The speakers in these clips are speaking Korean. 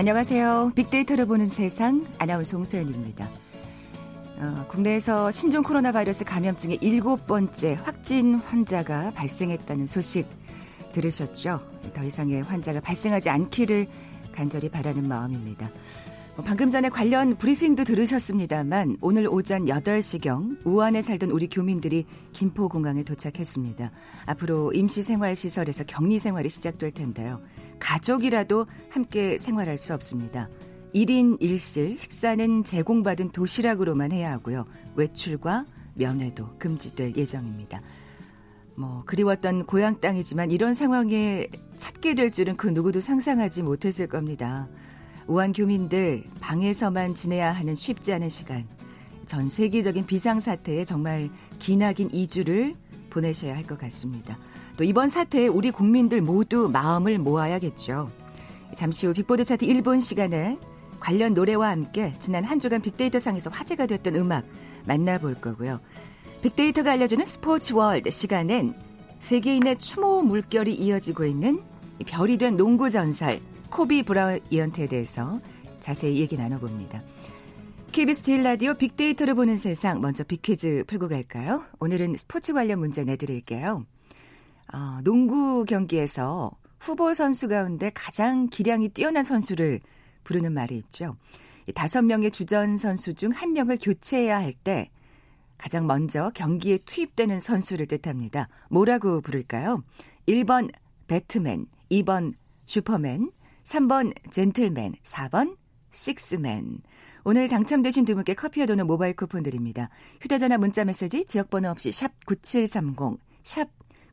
안녕하세요. 빅데이터를 보는 세상 아나운서 홍소연입니다. 어, 국내에서 신종 코로나 바이러스 감염증의 일곱 번째 확진 환자가 발생했다는 소식 들으셨죠? 더 이상의 환자가 발생하지 않기를 간절히 바라는 마음입니다. 뭐 방금 전에 관련 브리핑도 들으셨습니다만 오늘 오전 8시경 우한에 살던 우리 교민들이 김포공항에 도착했습니다. 앞으로 임시생활시설에서 격리 생활이 시작될 텐데요. 가족이라도 함께 생활할 수 없습니다. 1인 1실 식사는 제공받은 도시락으로만 해야 하고요. 외출과 면회도 금지될 예정입니다. 뭐 그리웠던 고향 땅이지만 이런 상황에 찾게 될 줄은 그 누구도 상상하지 못했을 겁니다. 우한 교민들 방에서만 지내야 하는 쉽지 않은 시간. 전 세계적인 비상 사태에 정말 기나긴 2주를 보내셔야 할 것 같습니다. 또 이번 사태에 우리 국민들 모두 마음을 모아야겠죠. 잠시 후 빅보드 차트 1분 시간에 관련 노래와 함께 지난 한 주간 빅데이터 상에서 화제가 됐던 음악 만나볼 거고요. 빅데이터가 알려주는 스포츠 월드 시간엔 세계인의 추모 물결이 이어지고 있는 별이 된 농구 전설 코비 브라이언트에 대해서 자세히 얘기 나눠봅니다. KBS 제일 라디오 빅데이터를 보는 세상 먼저 빅퀴즈 풀고 갈까요? 오늘은 스포츠 관련 문제 내드릴게요. 어, 농구 경기에서 후보 선수 가운데 가장 기량이 뛰어난 선수를 부르는 말이 있죠. 다섯 명의 주전 선수 중 한 명을 교체해야 할 때 가장 먼저 경기에 투입되는 선수를 뜻합니다. 뭐라고 부를까요? 1번 배트맨, 2번 슈퍼맨, 3번 젠틀맨, 4번 식스맨. 오늘 당첨되신 두 분께 커피와 도는 모바일 쿠폰 드립니다. 휴대전화 문자 메시지 지역번호 없이 샵 9730, 샵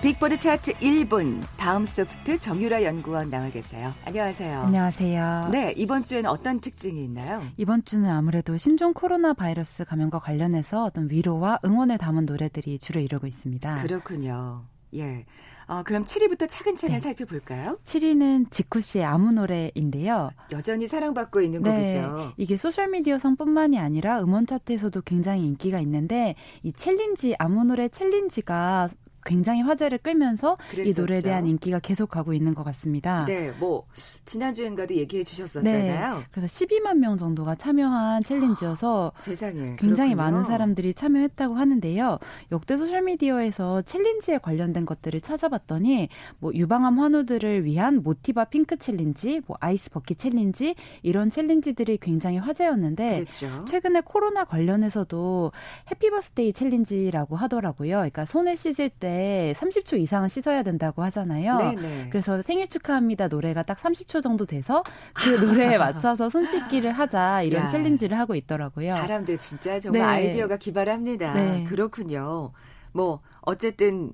빅보드 차트 1분 다음 소프트 정유라 연구원 나와 계세요. 안녕하세요. 안녕하세요. 네, 이번 주에는 어떤 특징이 있나요? 이번 주는 아무래도 신종 코로나 바이러스 감염과 관련해서 어떤 위로와 응원을 담은 노래들이 주를 이루고 있습니다. 그렇군요. 예. 어, 그럼 7위부터 차근차근 네. 살펴볼까요? 7위는 지코 씨의 아무 노래인데요. 여전히 사랑받고 있는 네. 곡이죠. 이게 소셜미디어 성뿐만이 아니라 음원 차트에서도 굉장히 인기가 있는데 이 challenge 아무 노래 challenge가 굉장히 화제를 끌면서 그랬었죠. 이 노래에 대한 인기가 계속 가고 있는 것 같습니다. 네, 뭐 지난주엔가도 얘기해 주셨었잖아요. 네, 그래서 12만 명 정도가 참여한 challenge여서 아, 세상에 굉장히 그렇군요. 많은 사람들이 참여했다고 하는데요. 역대 소셜 미디어에서 challenge에 관련된 것들을 찾아봤더니 뭐 유방암 환우들을 위한 모티바 pink challenge, 뭐 ice bucket challenge 이런 challenge들이 굉장히 화제였는데 그렇죠. 최근에 코로나 관련해서도 happy birthday challenge라고 하더라고요. 그러니까 손을 씻을 때 30초 이상은 씻어야 된다고 하잖아요. 네네. 그래서 생일 축하합니다 노래가 딱 30초 정도 돼서 그 노래에 맞춰서 손 씻기를 하자 이런 야, challenge를 하고 있더라고요. 사람들 진짜 정말 네. 아이디어가 기발합니다. 네. 그렇군요. 뭐 어쨌든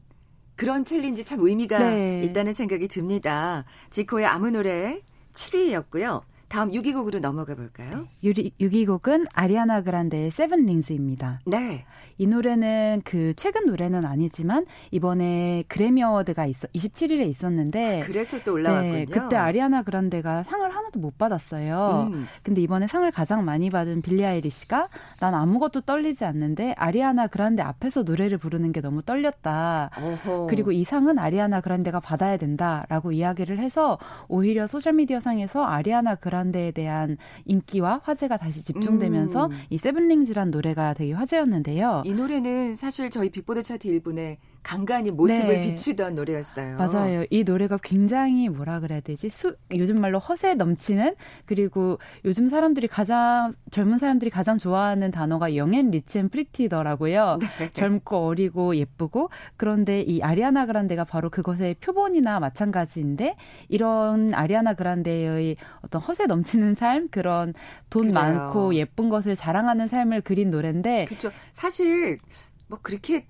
그런 challenge 참 의미가 네. 있다는 생각이 듭니다. 지코의 아무 노래 7위였고요. 다음 6위 곡으로 넘어가 볼까요? 6위 곡은 아리아나 그란데의 Seven Rings입니다. 네. 이 노래는 그 최근 노래는 아니지만 이번에 그래미 어워드가 있어 27일에 있었는데 아, 그래서 또 올라왔군요. 네, 그때 아리아나 그란데가 상을 하나도 못 받았어요. 음. 근데 이번에 상을 가장 많이 받은 빌리 아일리시가 난 아무것도 떨리지 않는데 아리아나 그란데 앞에서 노래를 부르는 게 너무 떨렸다. 어허. 그리고 이 상은 아리아나 그란데가 받아야 된다라고 이야기를 해서 오히려 소셜 미디어 상에서 아리아나 그란데 에 대한 인기와 화제가 다시 집중되면서 음. 이 Seven Rings란 노래가 되게 화제였는데요. 이 노래는 사실 저희 빅보드 차트 1분에 간간히 모습을 네. 비추던 노래였어요. 맞아요. 이 노래가 굉장히 뭐라 그래야 되지? 수, 요즘 말로 허세 넘치는 그리고 요즘 사람들이 가장 젊은 사람들이 가장 좋아하는 단어가 young and rich and pretty더라고요. 네. 젊고 어리고 예쁘고 그런데 이 아리아나 그란데가 바로 그것의 표본이나 마찬가지인데 이런 아리아나 그란데의 어떤 허세 넘치는 삶 그런 돈 그래요. 많고 예쁜 것을 자랑하는 삶을 그린 노래인데 그렇죠. 사실 뭐 그렇게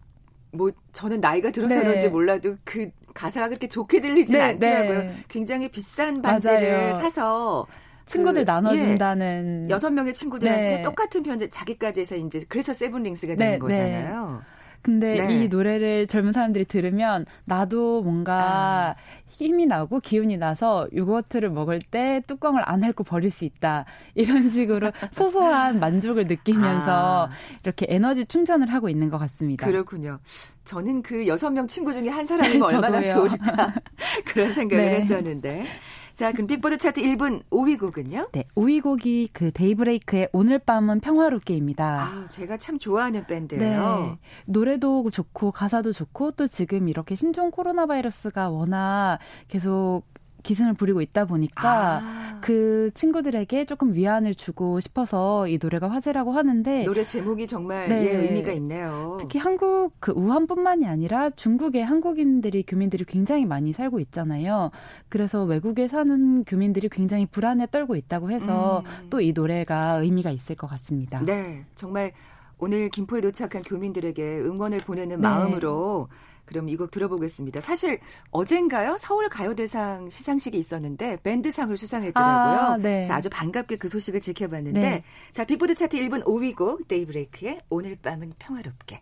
뭐 저는 나이가 들어서 네. 그런지 몰라도 그 가사가 그렇게 좋게 들리진 네, 않더라고요. 네. 굉장히 비싼 반지를 맞아요. 사서 친구들 그, 나눠준다는 예, 여섯 예, 명의 친구들한테 네. 똑같은 편지 자기까지 해서 이제 그래서 세븐링스가 되는 네, 네. 거잖아요. 근데 네. 이 노래를 젊은 사람들이 들으면 나도 뭔가 아. 힘이 나고 기운이 나서 요거트를 먹을 때 뚜껑을 안 핥고 버릴 수 있다. 이런 식으로 소소한 만족을 느끼면서 아. 이렇게 에너지 충전을 하고 있는 것 같습니다. 그렇군요. 저는 그 여섯 명 친구 중에 한 사람이면 얼마나 좋을까 그런 생각을 네. 했었는데 자, 그럼 빅보드 차트 1분 5위 곡은요? 네, 5위 곡이 그 데이브레이크의 오늘 밤은 평화롭게입니다. 아, 제가 참 좋아하는 밴드예요. 네, 노래도 좋고 가사도 좋고 또 지금 이렇게 신종 코로나 바이러스가 워낙 계속 기승을 부리고 있다 보니까 아. 그 친구들에게 조금 위안을 주고 싶어서 이 노래가 화제라고 하는데 노래 제목이 정말 네. 예, 의미가 있네요. 특히 한국 그 우한뿐만이 아니라 중국의 한국인들이 교민들이 굉장히 많이 살고 있잖아요. 그래서 외국에 사는 교민들이 굉장히 불안에 떨고 있다고 해서 음. 또이 노래가 의미가 있을 것 같습니다. 네, 정말 오늘 김포에 도착한 교민들에게 응원을 보내는 네. 마음으로 그럼 이 곡 들어보겠습니다. 사실 어젠가요? 서울 가요대상 시상식이 있었는데 밴드상을 수상했더라고요. 아, 네. 그래서 아주 반갑게 그 소식을 지켜봤는데 네. 자 빅보드 차트 1분 5위 곡 데이브레이크의 오늘 밤은 평화롭게.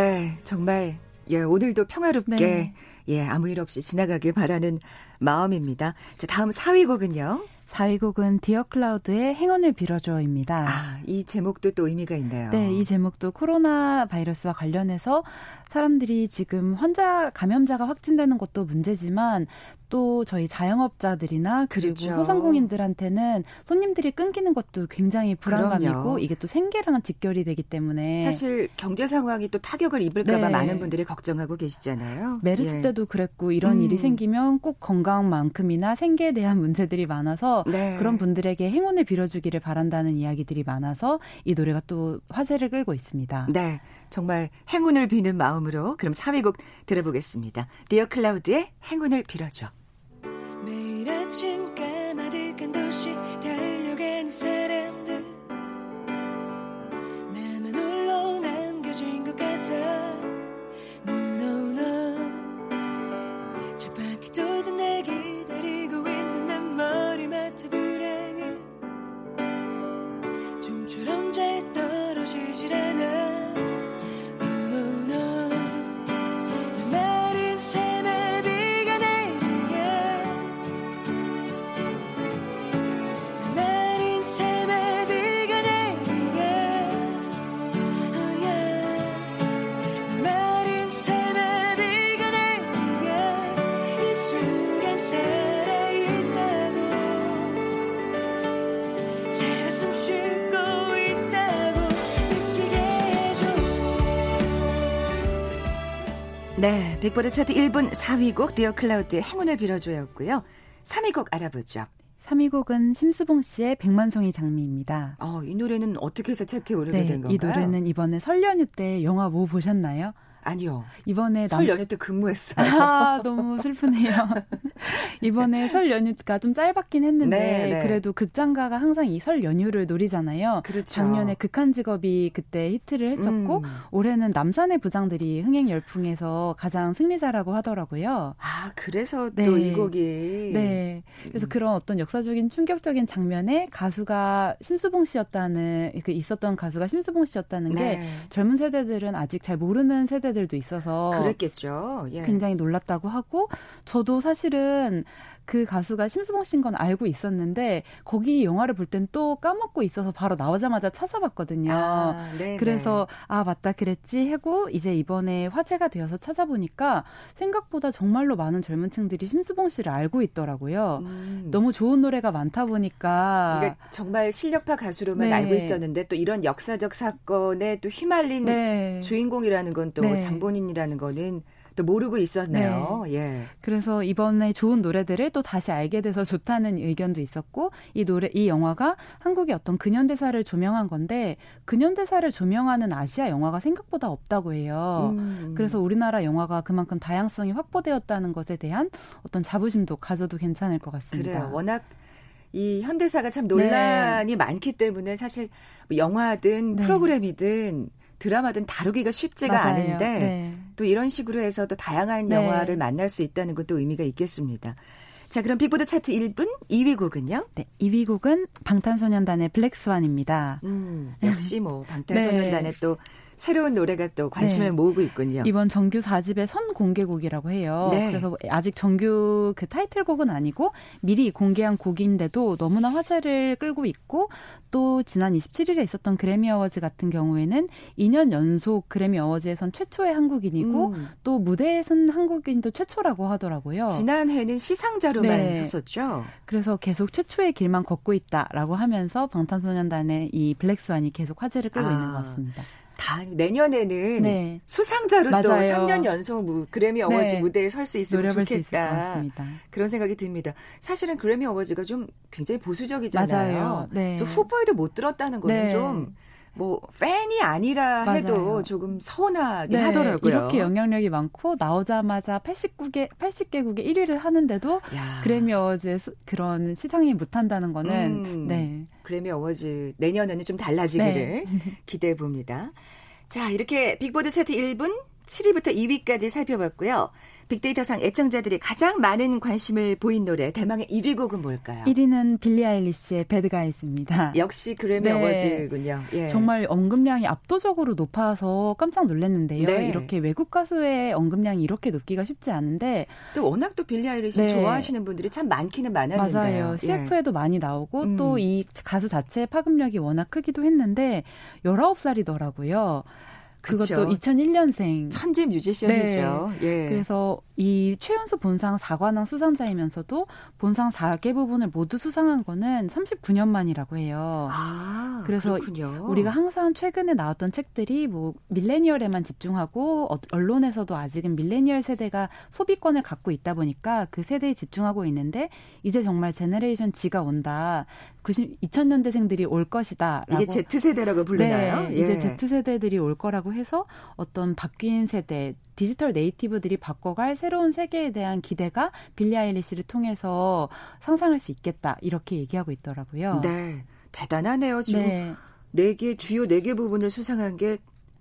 네, 정말 예, 오늘도 평화롭게 네. 예, 아무 일 없이 지나가길 바라는 마음입니다. 자, 다음 4위 곡은요. 4위 곡은 디어 클라우드의 행운을 빌어줘입니다. 아, 이 제목도 또 의미가 있네요. 네, 이 제목도 코로나 바이러스와 관련해서 사람들이 지금 환자 감염자가 확진되는 것도 문제지만 또 저희 자영업자들이나 그리고 그렇죠. 소상공인들한테는 손님들이 끊기는 것도 굉장히 불안감이고 그럼요. 이게 또 생계랑은 직결이 되기 때문에 사실 경제 상황이 또 타격을 입을까 봐 네. 많은 분들이 걱정하고 계시잖아요. 메르스 예. 때도 그랬고 이런 음. 일이 생기면 꼭 건강만큼이나 생계에 대한 문제들이 많아서 네. 그런 분들에게 행운을 빌어주기를 바란다는 이야기들이 많아서 이 노래가 또 화제를 끌고 있습니다. 네, 정말 행운을 비는 마음으로 그럼 4위곡 들어보겠습니다. 디어 클라우드의 행운을 빌어줘. 매일 아침 까마 네, 빅보드 차트 1분 4위 곡 디어 클라우드의 행운을 빌어줘였고요. 3위 곡 알아보죠. 3위 곡은 심수봉 씨의 백만송이 장미입니다. 어, 이 노래는 어떻게 해서 차트에 오르게 네, 된 건가요? 이 노래는 이번에 설 연휴 때 영화 뭐 보셨나요? 아니요. 이번에 설 남... 연휴 때 근무했어요. 아, 너무 슬프네요. 이번에 설 연휴가 좀 짧았긴 했는데 네, 네. 그래도 극장가가 항상 이 설 연휴를 노리잖아요. 그렇죠. 작년에 극한 직업이 그때 히트를 했었고 음. 올해는 남산의 부장들이 흥행 열풍에서 가장 승리자라고 하더라고요. 아, 그래서 네. 또이 곡이 네. 그래서 음. 그런 어떤 역사적인 충격적인 장면에 가수가 심수봉 씨였다는 그 있었던 가수가 심수봉 씨였다는 게 네. 젊은 세대들은 아직 잘 모르는 세대 들도 있어서 그랬겠죠. 예. 굉장히 놀랐다고 하고 저도 사실은 그 가수가 심수봉 씨인 건 알고 있었는데 거기 영화를 볼 땐 또 까먹고 있어서 바로 나오자마자 찾아봤거든요. 아, 그래서 아 맞다 그랬지 하고 이제 이번에 화제가 되어서 찾아보니까 생각보다 정말로 많은 젊은층들이 심수봉 씨를 알고 있더라고요. 음. 너무 좋은 노래가 많다 보니까 그러니까 정말 실력파 가수로만 네. 알고 있었는데 또 이런 역사적 사건에 또 휘말린 네. 주인공이라는 건또 네. 장본인이라는 거는 또 모르고 있었네요. 네. 예. 그래서 이번에 좋은 노래들을 또 다시 알게 돼서 좋다는 의견도 있었고 이 노래 이 영화가 한국의 어떤 근현대사를 조명한 건데 근현대사를 조명하는 아시아 영화가 생각보다 없다고 해요. 음. 그래서 우리나라 영화가 그만큼 다양성이 확보되었다는 것에 대한 어떤 자부심도 가져도 괜찮을 것 같습니다. 그래요. 워낙 이 현대사가 참 논란이 네. 많기 때문에 사실 뭐 영화든 네. 프로그램이든 드라마든 다루기가 쉽지가 맞아요. 않은데 네. 또 이런 식으로 해서 또 다양한 네. 영화를 만날 수 있다는 것도 의미가 있겠습니다. 자, 그럼 빅보드 차트 1분 2위 곡은요? 네, 2위 곡은 방탄소년단의 블랙스완입니다. 음, 역시 뭐 방탄소년단의 네. 또 새로운 노래가 또 관심을 네. 모으고 있군요. 이번 정규 4집의 선 공개곡이라고 해요. 네. 그래서 아직 정규 그 타이틀곡은 아니고 미리 공개한 곡인데도 너무나 화제를 끌고 있고 또 지난 27일에 있었던 그래미 어워즈 같은 경우에는 2년 연속 그래미 어워즈에선 최초의 한국인이고 음. 또 무대에 선 한국인도 최초라고 하더라고요. 지난해는 시상자로만 네. 섰었죠. 그래서 계속 최초의 길만 걷고 있다라고 하면서 방탄소년단의 이 블랙스완이 계속 화제를 끌고 아. 있는 것 같습니다. 다 내년에는 네. 수상자로 맞아요. 또 3년 연속 그래미 어워즈 네. 무대에 설 수 있으면 좋겠다. 그런 생각이 듭니다. 사실은 그래미 어워즈가 좀 굉장히 보수적이잖아요. 네. 그래서 후보에도 못 들었다는 거는 네. 좀 뭐 팬이 아니라 맞아요. 해도 조금 서운하긴 네, 하더라고요. 이렇게 영향력이 많고 나오자마자 89개 80개국의 1위를 하는데도 야. 그래미 어워즈 그런 시상이 못 한다는 거는 음, 네. 그래미 어워즈 내년에는 좀 달라지기를 네. 기대해 봅니다. 자, 이렇게 빅보드 차트 1분 7위부터 2위까지 살펴봤고요. 빅데이터상 애청자들이 가장 많은 관심을 보인 노래 대망의 1위 곡은 뭘까요? 1위는 빌리 아일리시의 Bad Guys입니다. 역시 그래미 네. 어워즈군요. 예. 정말 언급량이 압도적으로 높아서 깜짝 놀랐는데요. 네. 이렇게 외국 가수의 언급량이 이렇게 높기가 쉽지 않은데 또 워낙 또 빌리 아일리시 네. 좋아하시는 분들이 참 많기는 많았는데요. 맞아요. CF에도 예. 많이 나오고 음. 또이 가수 자체의 파급력이 워낙 크기도 했는데 19살이더라고요. 그것도 그쵸. 2001년생 천재 뮤지션이죠. 네. 예. 그래서 이 최연소 본상 4관왕 수상자이면서도 본상 4개 부분을 모두 수상한 거는 39년 만이라고 해요. 아, 그래서 그렇군요. 우리가 항상 최근에 나왔던 책들이 뭐 밀레니얼에만 집중하고 어, 언론에서도 아직은 밀레니얼 세대가 소비권을 갖고 있다 보니까 그 세대에 집중하고 있는데 이제 정말 Generation Z가 온다. 90 2000년대생들이 올 것이다라고 이게 Z 세대라고 불리나요? 네, 예. 이제 Z 세대들이 올 거라고 해서 어떤 바뀐 세대 디지털 네이티브들이 바꿔갈 새로운 세계에 대한 기대가 빌리 아일리시를 통해서 상상할 수 있겠다 이렇게 얘기하고 있더라고요. 네, 대단하네요. 지금 네. 4개 주요 4개 부분을 수상한 게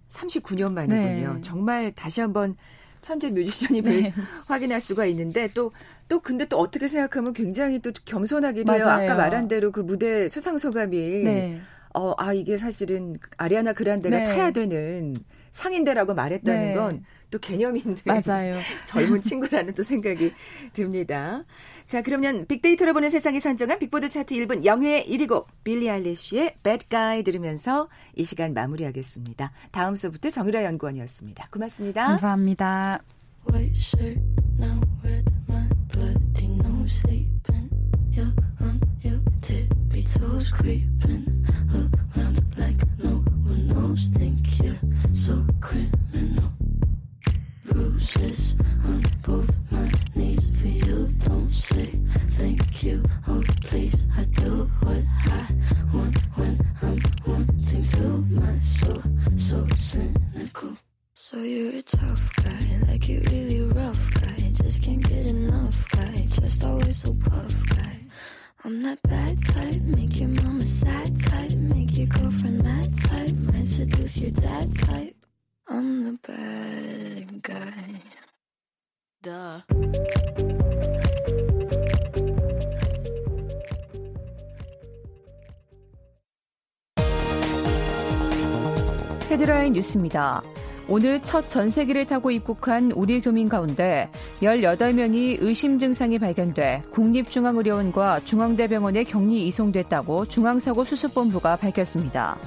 39년 만이군요. 네. 정말 다시 한번 천재 뮤지션임을 네. 확인할 수가 있는데 또 또 근데 또 어떻게 생각하면 굉장히 또 겸손하기도 해요. 아까 말한 대로 그 무대 수상 소감이 네. 어, 아, 이게 사실은 아리아나 그란데가 네. 타야 되는 상인데라고 말했다는 네. 건또 개념 있는 맞아요. 젊은 친구라는 또 생각이 듭니다. 자, 그러면 빅데이터로 보는 세상이 선정한 빅보드 차트 1분 영예의 1위 곡 빌리 알리쉬의 Bad Guy 들으면서 이 시간 마무리하겠습니다. 다음 수부터 정유라 연구원이었습니다. 고맙습니다. 감사합니다. sleeping. You're on your tippy toes, creeping around like no one knows. Think you're so cringe. 헤드라인 뉴스입니다. 오늘 첫 전세기를 타고 입국한 우리 교민 가운데 18명이 의심 증상이 발견돼 국립중앙의료원과 중앙대병원에 격리 이송됐다고 중앙사고수습본부가 밝혔습니다.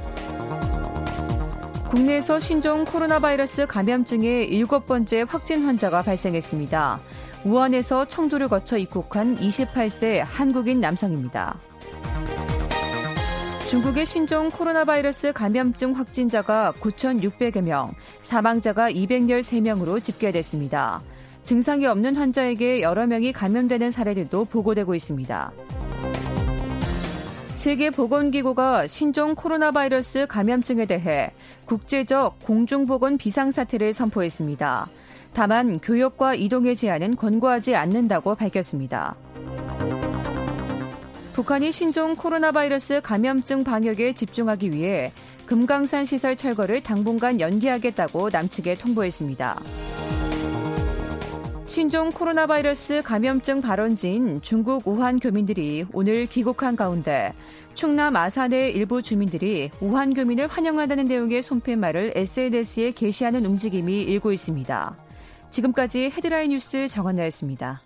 국내에서 신종 코로나 바이러스 감염증의 일곱 번째 확진 환자가 발생했습니다. 우한에서 청도를 거쳐 입국한 28세 한국인 남성입니다. 중국의 신종 코로나 바이러스 감염증 확진자가 9,600여 명, 사망자가 213명으로 집계됐습니다. 증상이 없는 환자에게 여러 명이 감염되는 사례들도 보고되고 있습니다. 세계보건기구가 신종 코로나 바이러스 감염증에 대해 국제적 공중보건 비상사태를 선포했습니다. 다만 교역과 이동의 제한은 권고하지 않는다고 밝혔습니다. 북한이 신종 코로나 바이러스 감염증 방역에 집중하기 위해 금강산 시설 철거를 당분간 연기하겠다고 남측에 통보했습니다. 신종 코로나 바이러스 감염증 발원지인 중국 우한 교민들이 오늘 귀국한 가운데 충남 아산의 일부 주민들이 우한 교민을 환영한다는 내용의 손팻말을 SNS에 게시하는 움직임이 일고 있습니다. 지금까지 헤드라인 뉴스 정원나였습니다.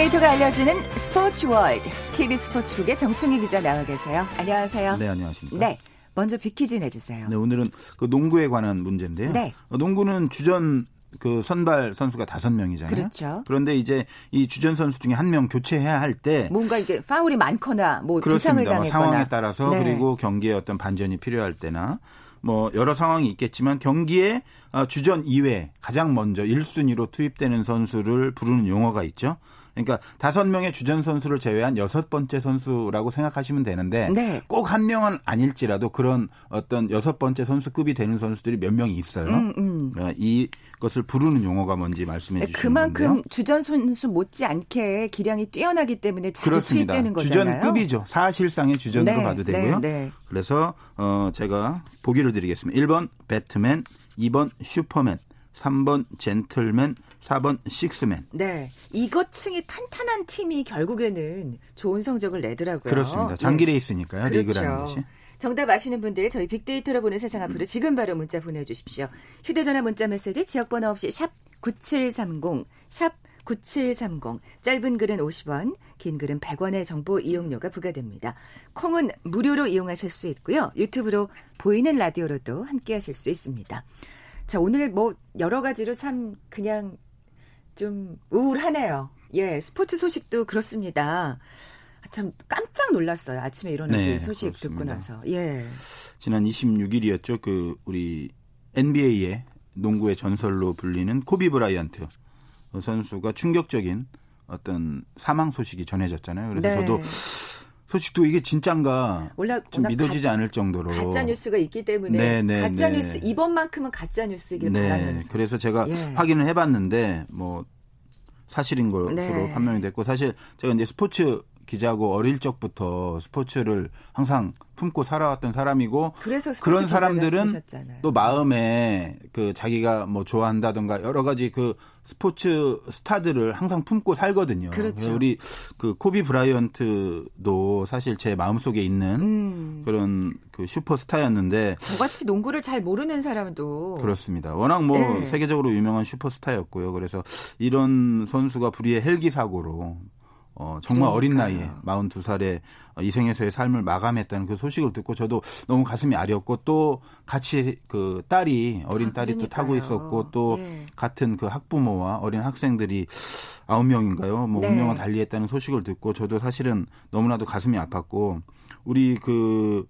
빅데이터가 알려주는 스포츠 월드 KBS 스포츠국의 정충희 기자 나와 계세요. 안녕하세요. 네, 안녕하십니까. 네. 먼저 빅퀴즈 내주세요. 네, 오늘은 그 농구에 관한 문제인데요. 네. 어, 농구는 주전 그 선발 선수가 다섯 명이잖아요. 그렇죠. 그런데 이제 이 주전 선수 중에 한 명 교체해야 할 때 뭔가 이게 파울이 많거나 뭐 부상을 그렇습니다. 뭐 당했거나 상황에 따라서 네. 그리고 경기에 어떤 반전이 필요할 때나 뭐 여러 상황이 있겠지만 경기에 어, 주전 이외에 가장 먼저 1순위로 투입되는 선수를 부르는 용어가 있죠. 그러니까 다섯 명의 주전 선수를 제외한 여섯 번째 선수라고 생각하시면 되는데 네. 꼭한 명은 아닐지라도 그런 어떤 여섯 번째 선수급이 되는 선수들이 몇 명이 있어요. 음, 음. 어, 이것을 부르는 용어가 뭔지 말씀해 주시면 그만큼 주전 선수 못지않게 기량이 뛰어나기 때문에 자주 그렇습니다. 투입되는 거잖아요. 주전급이죠. 사실상의 주전으로 네, 봐도 되고요. 네, 네. 그래서 어 제가 보기를 드리겠습니다. 1번 배트맨, 2번 슈퍼맨, 3번 젠틀맨, 4번 식스맨. 네. 이것층이 탄탄한 팀이 결국에는 좋은 성적을 내더라고요. 그렇습니다. 장기 네. 레이스니까요. 그렇죠. 리그라는 것이. 정답 아시는 분들 저희 빅데이터로 보는 세상 앞으로 지금 바로 문자 보내주십시오. 휴대전화 문자 메시지 지역번호 없이 샵 9730, 샵 9730. 짧은 글은 50원, 긴 글은 100원의 정보 이용료가 부과됩니다. 콩은 무료로 이용하실 수 있고요. 유튜브로 보이는 라디오로도 함께 하실 수 있습니다. 자, 오늘 뭐 여러 가지로 참 그냥 좀 우울하네요. 예, 스포츠 소식도 그렇습니다. 아, 참 깜짝 놀랐어요. 아침에 일어나서 네, 이 소식 듣고 그렇습니다. 나서. 예. 지난 26일이었죠. 그 우리 NBA의 농구의 전설로 불리는 코비 브라이언트 선수가 충격적인 어떤 사망 소식이 전해졌잖아요. 그래서 네. 저도 소식도 이게 진짠가 좀 믿어지지 않을 정도로 가짜 뉴스가 있기 때문에 네, 네, 가짜 네. 뉴스 이번만큼은 가짜 뉴스이길 네. 바라면서. 그래서 제가 예. 확인을 해봤는데 뭐 사실인 것으로 네. 판명이 됐고 사실 제가 이제 스포츠 기자고 어릴 적부터 스포츠를 항상 품고 살아왔던 사람이고 그런 사람들은. 또 마음에 그 자기가 뭐 좋아한다던가 여러 가지 그 스포츠 스타들을 항상 품고 살거든요. 그렇죠. 우리 그 코비 브라이언트도 사실 제 마음속에 있는 음. 그런 그 슈퍼스타였는데 저같이 농구를 잘 모르는 사람도 그렇습니다. 워낙 뭐 네. 세계적으로 유명한 슈퍼스타였고요. 그래서 이런 선수가 불의의 헬기 사고로 어, 정말 어린 그러니까요. 나이에 42살에 이 생에서의 삶을 마감했다는 그 소식을 듣고 저도 너무 가슴이 아렸고 또 같이 그 딸이 어린 아, 딸이 또 타고 그러니까요. 있었고 또 예. 같은 그 학부모와 어린 학생들이 아홉 명인가요? 뭐 네. 운명을 달리했다는 소식을 듣고 저도 사실은 너무나도 가슴이 아팠고 우리 그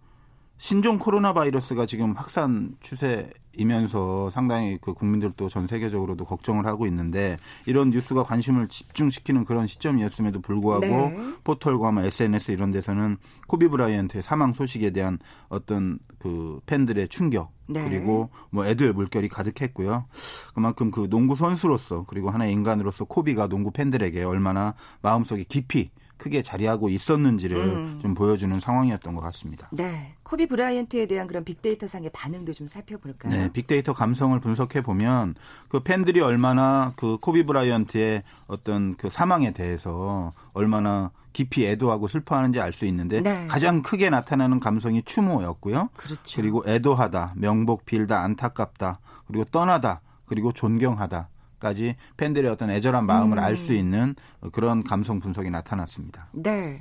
신종 코로나 바이러스가 지금 확산 추세이면서 상당히 그 국민들도 전 세계적으로도 걱정을 하고 있는데 이런 뉴스가 관심을 집중시키는 그런 시점이었음에도 불구하고 네. 포털과 뭐 SNS 이런 데서는 코비 브라이언트의 사망 소식에 대한 어떤 그 팬들의 충격 네. 그리고 뭐 애도의 물결이 가득했고요. 그만큼 그 농구 선수로서 그리고 하나의 인간으로서 코비가 농구 팬들에게 얼마나 마음속에 깊이 크게 자리하고 있었는지를 음. 좀 보여주는 상황이었던 것 같습니다. 네. 코비 브라이언트에 대한 그런 빅데이터 상의 반응도 좀 살펴볼까요? 네, 빅데이터 감성을 분석해 보면 그 팬들이 얼마나 그 코비 브라이언트의 어떤 그 사망에 대해서 얼마나 깊이 애도하고 슬퍼하는지 알 수 있는데 네. 가장 크게 나타나는 감성이 추모였고요. 그렇죠. 그리고 애도하다, 명복 빌다, 안타깝다, 그리고 떠나다, 그리고 존경하다 까지 팬들의 어떤 애절한 마음을 음. 알수 있는 그런 감성 분석이 나타났습니다. 네.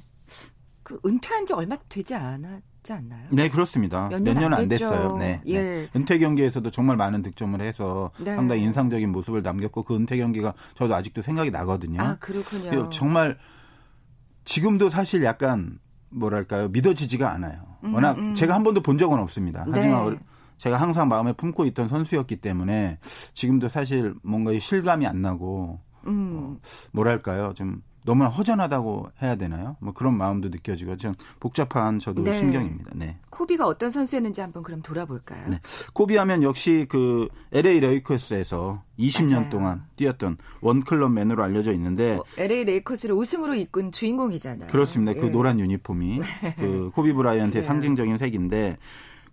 그 은퇴한 지 얼마 되지 않았지 않나요? 네, 그렇습니다. 몇몇년년안안 됐죠. 됐어요. 네. 예. 네. 은퇴 경기에서도 정말 많은 득점을 해서 네. 상당히 인상적인 모습을 남겼고 그 은퇴 경기가 저도 아직도 생각이 나거든요. 아, 그렇군요. 정말 지금도 사실 약간 뭐랄까요 믿어지지가 않아요. 음, 워낙 음. 제가 한 번도 본 적은 없습니다. 하지만 네. 제가 항상 마음에 품고 있던 선수였기 때문에 지금도 사실 뭔가 이 실감이 안 나고 음. 뭐랄까요 좀 너무나 허전하다고 해야 되나요? 뭐 그런 마음도 느껴지고 좀 복잡한 저도 네. 심경입니다. 네. 코비가 어떤 선수였는지 한번 그럼 돌아볼까요? 네. 코비하면 역시 그 LA 레이커스에서 20년 맞아요. 동안 뛰었던 원클럽 맨으로 알려져 있는데 뭐 LA 레이커스를 우승으로 이끈 주인공이잖아요. 그렇습니다. 그 예. 노란 유니폼이 그 코비 브라이언트의 그래요. 상징적인 색인데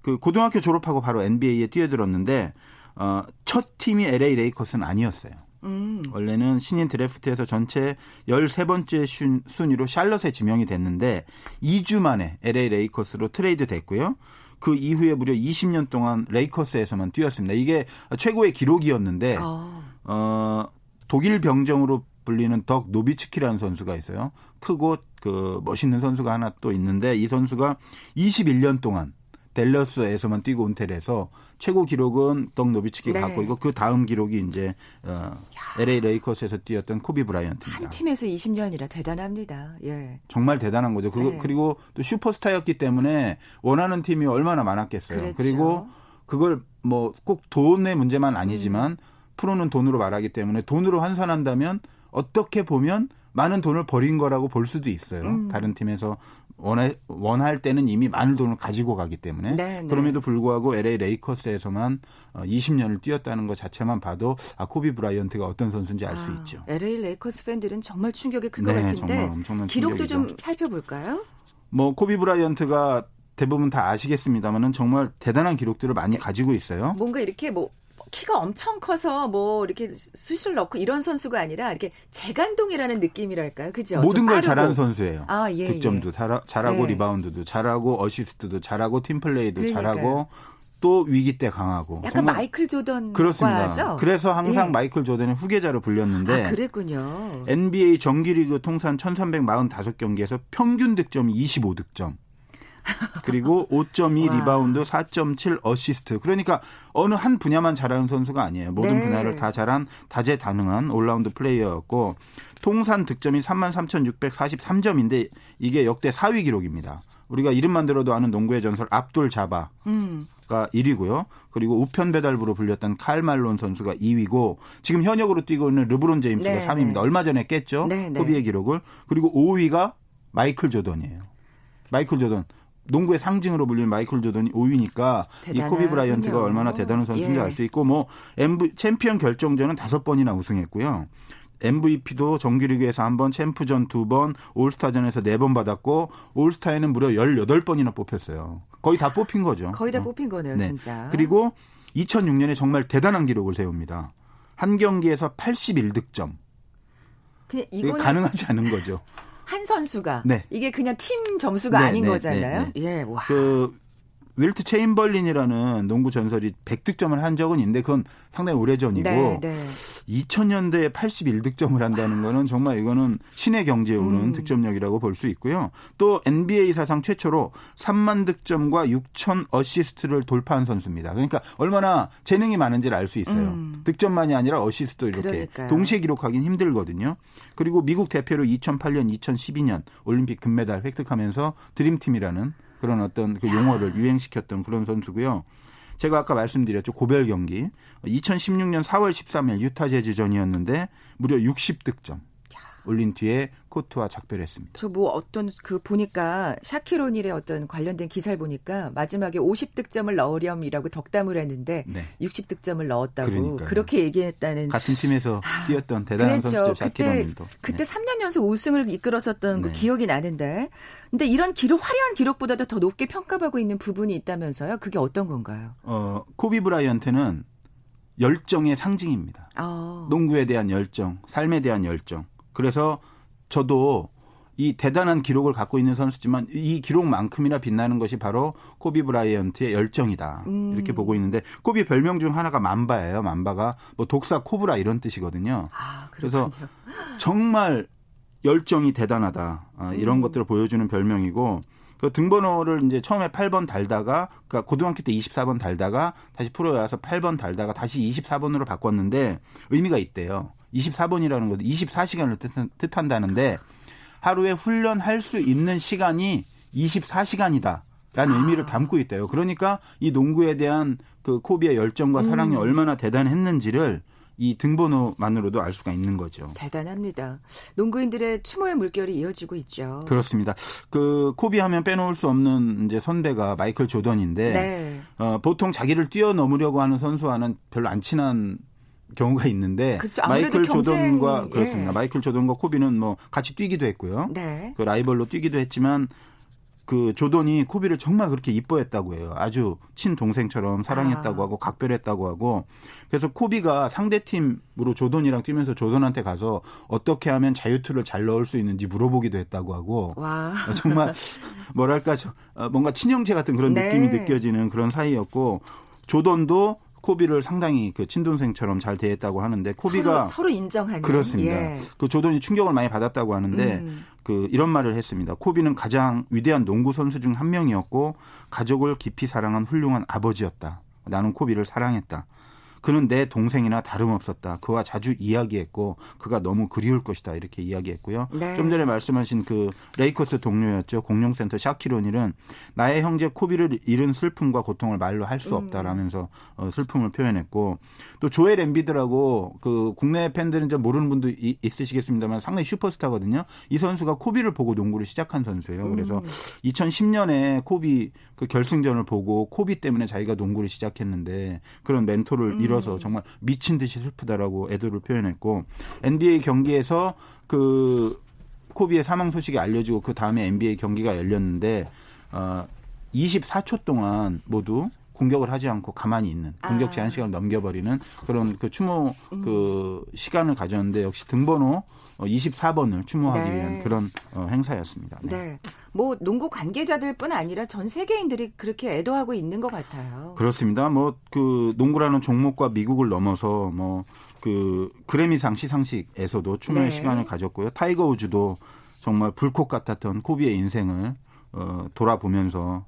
그 고등학교 졸업하고 바로 NBA에 뛰어들었는데 어, 첫 팀이 LA 레이커스는 아니었어요. 음. 원래는 신인 드래프트에서 전체 13번째 순- 순위로 샬럿에 지명이 됐는데 2주 만에 LA 레이커스로 트레이드 됐고요. 그 이후에 무려 20년 동안 레이커스에서만 뛰었습니다. 이게 최고의 기록이었는데 아, 어, 독일 병정으로 불리는 덕 노비츠키라는 선수가 있어요. 크고 그 멋있는 선수가 하나 또 있는데 이 선수가 21년 동안 델러스에서만 뛰고 은퇴를 해서 최고 기록은 덕 노비츠키가 네. 갖고 있고 그 다음 기록이 이제 어, LA 레이커스에서 뛰었던 코비 브라이언트입니다. 한 팀에서 20년이라 대단합니다. 예. 정말 대단한 거죠. 그거 네. 그리고 또 슈퍼스타였기 때문에 원하는 팀이 얼마나 많았겠어요. 그랬죠. 그리고 그걸 뭐 꼭 돈의 문제만 아니지만 음. 프로는 돈으로 말하기 때문에 돈으로 환산한다면 어떻게 보면 많은 돈을 버린 거라고 볼 수도 있어요. 음. 다른 팀에서 원할, 원할 때는 이미 많은 돈을 가지고 가기 때문에 네, 네. 그럼에도 불구하고 LA 레이커스에서만 20년을 뛰었다는 것 자체만 봐도 아 코비 브라이언트가 어떤 선수인지 알수 아, 있죠. LA 레이커스 팬들은 정말 충격이 큰것 네, 같은데 기록도 좀 충격이죠. 살펴볼까요? 뭐 코비 브라이언트가 대부분 다 아시겠습니다만은 정말 대단한 기록들을 많이 가지고 있어요. 뭔가 이렇게 뭐 키가 엄청 커서 뭐 이렇게 슛을 넣고 이런 선수가 아니라 이렇게 재간동이라는 느낌이랄까요, 그죠? 모든 좀 걸. 잘하는 선수예요. 아, 예, 득점도 예. 잘하, 잘하고 네. 리바운드도 잘하고 어시스트도 잘하고 팀플레이도 그러니까요. 잘하고 또 위기 때 강하고 약간 마이클 조던 그렇습니다. 과죠? 그래서 항상 예. 마이클 조던의 후계자로 불렸는데 아, 그랬군요. NBA 정규리그 통산 1345경기에서 평균 득점이 25득점. 그리고 5.2 와. 리바운드, 4.7 어시스트. 그러니까 어느 한 분야만 잘하는 선수가 아니에요. 모든 네. 분야를 다 잘한 다재다능한 올라운드 플레이어였고 통산 득점이 33,643점인데 이게 역대 4위 기록입니다. 우리가 이름만 들어도 아는 농구의 전설 압둘 자바. 음. 가 1위고요. 그리고 우편 배달부로 불렸던 칼 말론 선수가 2위고 지금 현역으로 뛰고 있는 르브론 제임스가 네, 3위입니다. 네. 얼마 전에 깼죠. 네, 네. 코비의 기록을. 그리고 5위가 마이클 조던이에요. 마이클 조던. 농구의 상징으로 불리는 마이클 조던이 5위니까 이. 코비 브라이언트가 얼마나 대단한 선수인지 예. 알수 있고 뭐 MV 챔피언 결정전은 다섯 번이나 우승했고요. MVP도 정규리그에서 한 번, 챔프전 두 번, 올스타전에서 네 번 받았고 올스타에는 무려 18번이나 뽑혔어요. 거의 다 뽑힌 거죠. 거의 다 어. 뽑힌 거네요, 네. 진짜. 그리고 2006년에 정말 대단한 기록을 세웁니다. 한 경기에서 81득점. 그냥 이거는 가능하지 않은 거죠. 한 선수가 네. 이게 그냥 팀 점수가 네, 아닌 네, 거잖아요. 네, 예, 와. 그 윌트 체임벌린이라는 농구 전설이 100득점을 한 적은 있는데 그건 상당히 오래전이고 네, 네. 2000년대에 81득점을 한다는 거는 정말 이거는 신의 경지에 오른 음. 득점력이라고 볼 수 있고요. 또 NBA 사상 최초로 3만 득점과 6천 어시스트를 돌파한 선수입니다. 그러니까 얼마나 재능이 많은지를 알 수 있어요. 음. 득점만이 아니라 어시스트도 이렇게 그러니까요. 동시에 기록하기는 힘들거든요. 그리고 미국 대표로 2008년, 2012년 올림픽 금메달 획득하면서 드림팀이라는 그런 어떤 그 용어를 유행시켰던 그런 선수고요. 제가 아까 말씀드렸죠. 고별 경기. 2016년 4월 13일 유타 제주전이었는데 무려 60득점. 올린 뒤에 코트와 작별했습니다. 저 뭐 어떤 그 보니까 샤키로닐의 어떤 관련된 기사를 보니까 마지막에 50득점을 넣으렴이라고 덕담을 했는데 네. 60득점을 넣었다고 그러니까요. 그렇게 얘기했다는 같은 팀에서 아, 뛰었던 대단한 그랬죠. 선수죠 샤키로닐도. 그때, 그때 네. 3년 연속 우승을 이끌었었던 그 네. 그 기억이 나는데 근데 이런 기록 화려한 기록보다도 더 높게 평가받고 있는 부분이 있다면서요? 그게 어떤 건가요? 어, 코비 브라이언트는 열정의 상징입니다. 어. 농구에 대한 열정, 삶에 대한 열정. 그래서 저도 이 대단한 기록을 갖고 있는 선수지만 이 기록만큼이나 빛나는 것이 바로 코비 브라이언트의 열정이다. 음. 이렇게 보고 있는데 코비 별명 중 하나가 맘바예요. 맘바가 뭐 독사 코브라 이런 뜻이거든요. 아, 그래서 정말 열정이 대단하다. 아, 이런 음. 것들을 보여주는 별명이고 그 등번호를 이제 처음에 8번 달다가 그러니까 고등학교 때 24번 달다가 다시 프로에 와서 8번 달다가 다시 24번으로 바꿨는데 의미가 있대요. 24번이라는 것도 24시간을 뜻한, 다는데 하루에 훈련할 수 있는 시간이 24시간이다. 라는 아. 의미를 담고 있대요. 그러니까 이 농구에 대한 그 코비의 열정과 사랑이 음. 얼마나 대단했는지를 이 등번호만으로도 알 수가 있는 거죠. 대단합니다. 농구인들의 추모의 물결이 이어지고 있죠. 그렇습니다. 그 코비 하면 빼놓을 수 없는 이제 선배가 마이클 조던인데 네. 어, 보통 자기를 뛰어넘으려고 하는 선수와는 별로 안 친한 경우가 있는데 그렇죠. 마이클 경쟁, 조던과 그렇습니다. 예. 마이클 조던과 코비는 뭐 같이 뛰기도 했고요. 네. 그 라이벌로 뛰기도 했지만 그 조던이 코비를 정말 그렇게 이뻐했다고 해요. 아주 친동생처럼 사랑했다고 아. 하고 각별했다고 하고 그래서 코비가 상대 팀으로 조던이랑 뛰면서 조던한테 가서 어떻게 하면 자유투를 잘 넣을 수 있는지 물어보기도 했다고 하고 와. 정말 뭐랄까 어, 뭔가 친형제 같은 그런 네. 느낌이 느껴지는 그런 사이였고 조던도 코비를 상당히 그 친동생처럼 잘 대했다고 하는데 코비가 서로, 서로 인정하는 그렇습니다. 예. 그 조던이 충격을 많이 받았다고 하는데 음. 그 이런 말을 했습니다. 코비는 가장 위대한 농구 선수 중 한 명이었고 가족을 깊이 사랑한 훌륭한 아버지였다. 나는 코비를 사랑했다. 그는 내 동생이나 다름없었다. 그와 자주 이야기했고 그가 너무 그리울 것이다. 이렇게 이야기했고요. 네. 좀 전에 말씀하신 그 레이커스 동료였죠. 공룡센터 샤킬 오닐은 나의 형제 코비를 잃은 슬픔과 고통을 말로 할 수 없다라면서 어, 슬픔을 표현했고 또 조엘 엠비드라고 그 국내 팬들은 좀 모르는 분도 있으시겠습니다만 상당히 슈퍼스타거든요. 이 선수가 코비를 보고 농구를 시작한 선수예요. 그래서 음. 2010년에 코비 그 결승전을 보고 코비 때문에 자기가 농구를 시작했는데 그런 멘토를 음. 잃어 들어서 정말 미친 듯이 슬프다라고 애도를 표현했고 NBA 경기에서 그 코비의 사망 소식이 알려지고 그 다음에 NBA 경기가 열렸는데 어 24초 동안 모두 공격을 하지 않고 가만히 있는 공격 제한 시간을 넘겨버리는 그런 그 추모 그 시간을 가졌는데 역시 등번호 24번을 어, 추모하기 네. 위한 그런 어, 행사였습니다. 네. 네. 뭐 농구 관계자들뿐 아니라 전 세계인들이 그렇게 애도하고 있는 것 같아요. 그렇습니다. 뭐 그 농구라는 종목과 미국을 넘어서 뭐 그 그래미상 시상식에서도 추모의 네. 시간을 가졌고요. 타이거 우즈도 정말 불꽃 같았던 코비의 인생을 어, 돌아보면서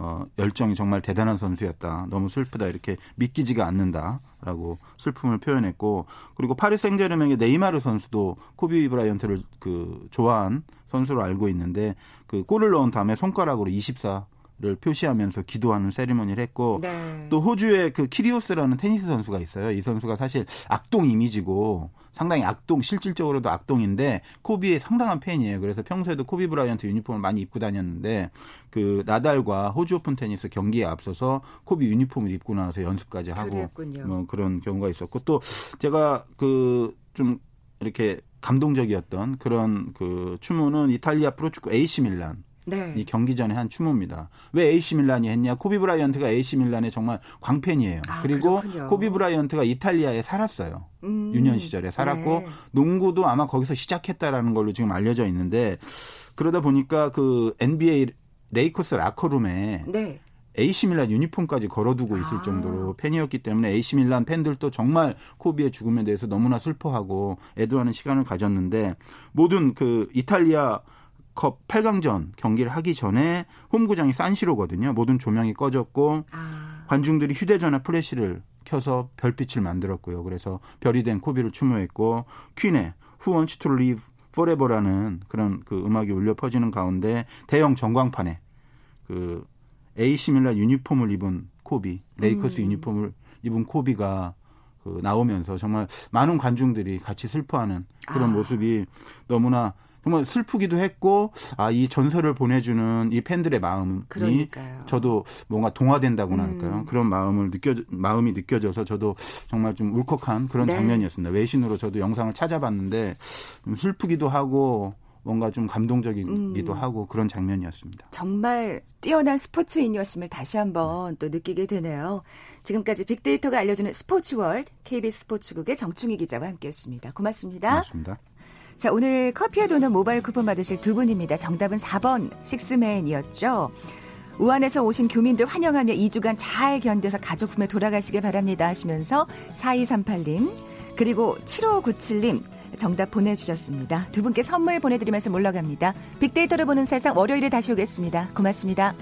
어, 열정이 정말 대단한 선수였다. 너무 슬프다. 이렇게 믿기지가 않는다라고 슬픔을 표현했고 그리고 파리 생제르맹의 네이마르 선수도 코비 브라이언트를 그 좋아한 선수로 알고 있는데 그 골을 넣은 다음에 손가락으로 24 를 표시하면서 기도하는 세리머니를 했고 네. 또 호주의 그 키리오스라는 테니스 선수가 있어요. 이 선수가 사실 악동 이미지고 상당히 악동 실질적으로도 악동인데 코비의 상당한 팬이에요. 그래서 평소에도 코비 브라이언트 유니폼을 많이 입고 다녔는데 그 나달과 호주 오픈 테니스 경기에 앞서서 코비 유니폼을 입고 나와서 연습까지 하고 그랬군요. 뭐 그런 경우가 있었고 또 제가 그 좀 이렇게 감동적이었던 그런 그 추모는 이탈리아 프로축구 AC 밀란 네. 이 경기 전에 한 추모입니다. 왜 AC 밀란이 했냐? 코비 브라이언트가 AC 밀란의 정말 광팬이에요. 아, 그리고 그렇군요. 코비 브라이언트가 이탈리아에 살았어요. 음. 유년 시절에 살았고 네. 농구도 아마 거기서 시작했다라는 걸로 지금 알려져 있는데 그러다 보니까 그 NBA 레이커스 라커룸에 네. AC 밀란 유니폼까지 걸어두고 있을 아. 정도로 팬이었기 때문에 AC 밀란 팬들도 정말 코비의 죽음에 대해서 너무나 슬퍼하고 애도하는 시간을 가졌는데 모든 그 이탈리아 컵 8강전 경기를 하기 전에 홈구장이 산시로거든요. 모든 조명이 꺼졌고 아. 관중들이 휴대전화 플래시를 켜서 별빛을 만들었고요. 그래서 별이 된 코비를 추모했고 퀸의 Who Wants to Live Forever라는 그런 그 음악이 울려 퍼지는 가운데 대형 전광판에 그 AC 밀란 유니폼을 입은 코비, 레이커스 음. 유니폼을 입은 코비가 그그 나오면서 정말 많은 관중들이 같이 슬퍼하는 그런 아. 모습이 너무나 정말 슬프기도 했고 아 이 전설을 보내주는 이 팬들의 마음이 그러니까요. 저도 뭔가 동화된다고나 음. 할까요? 그런 마음을 느껴 마음이 느껴져서 저도 정말 좀 울컥한 그런 네. 장면이었습니다. 외신으로 저도 영상을 찾아봤는데 좀 슬프기도 하고 뭔가 좀 감동적이기도 음. 하고 그런 장면이었습니다. 정말 뛰어난 스포츠인이었음을 다시 한번 또 느끼게 되네요. 지금까지 빅데이터가 알려주는 스포츠월드 KBS 스포츠국의 정충희 기자와 함께했습니다. 고맙습니다. 고맙습니다. 자, 오늘 커피와 도넛 모바일 쿠폰 받으실 두 분입니다. 정답은 4번 식스맨이었죠. 우한에서 오신 교민들 환영하며 2주간 잘 견뎌서 가족 품에 돌아가시길 바랍니다 하시면서 4238님 그리고 7597님 정답 보내주셨습니다. 두 분께 선물 보내드리면서 물러갑니다. 빅데이터를 보는 세상 월요일에 다시 오겠습니다. 고맙습니다.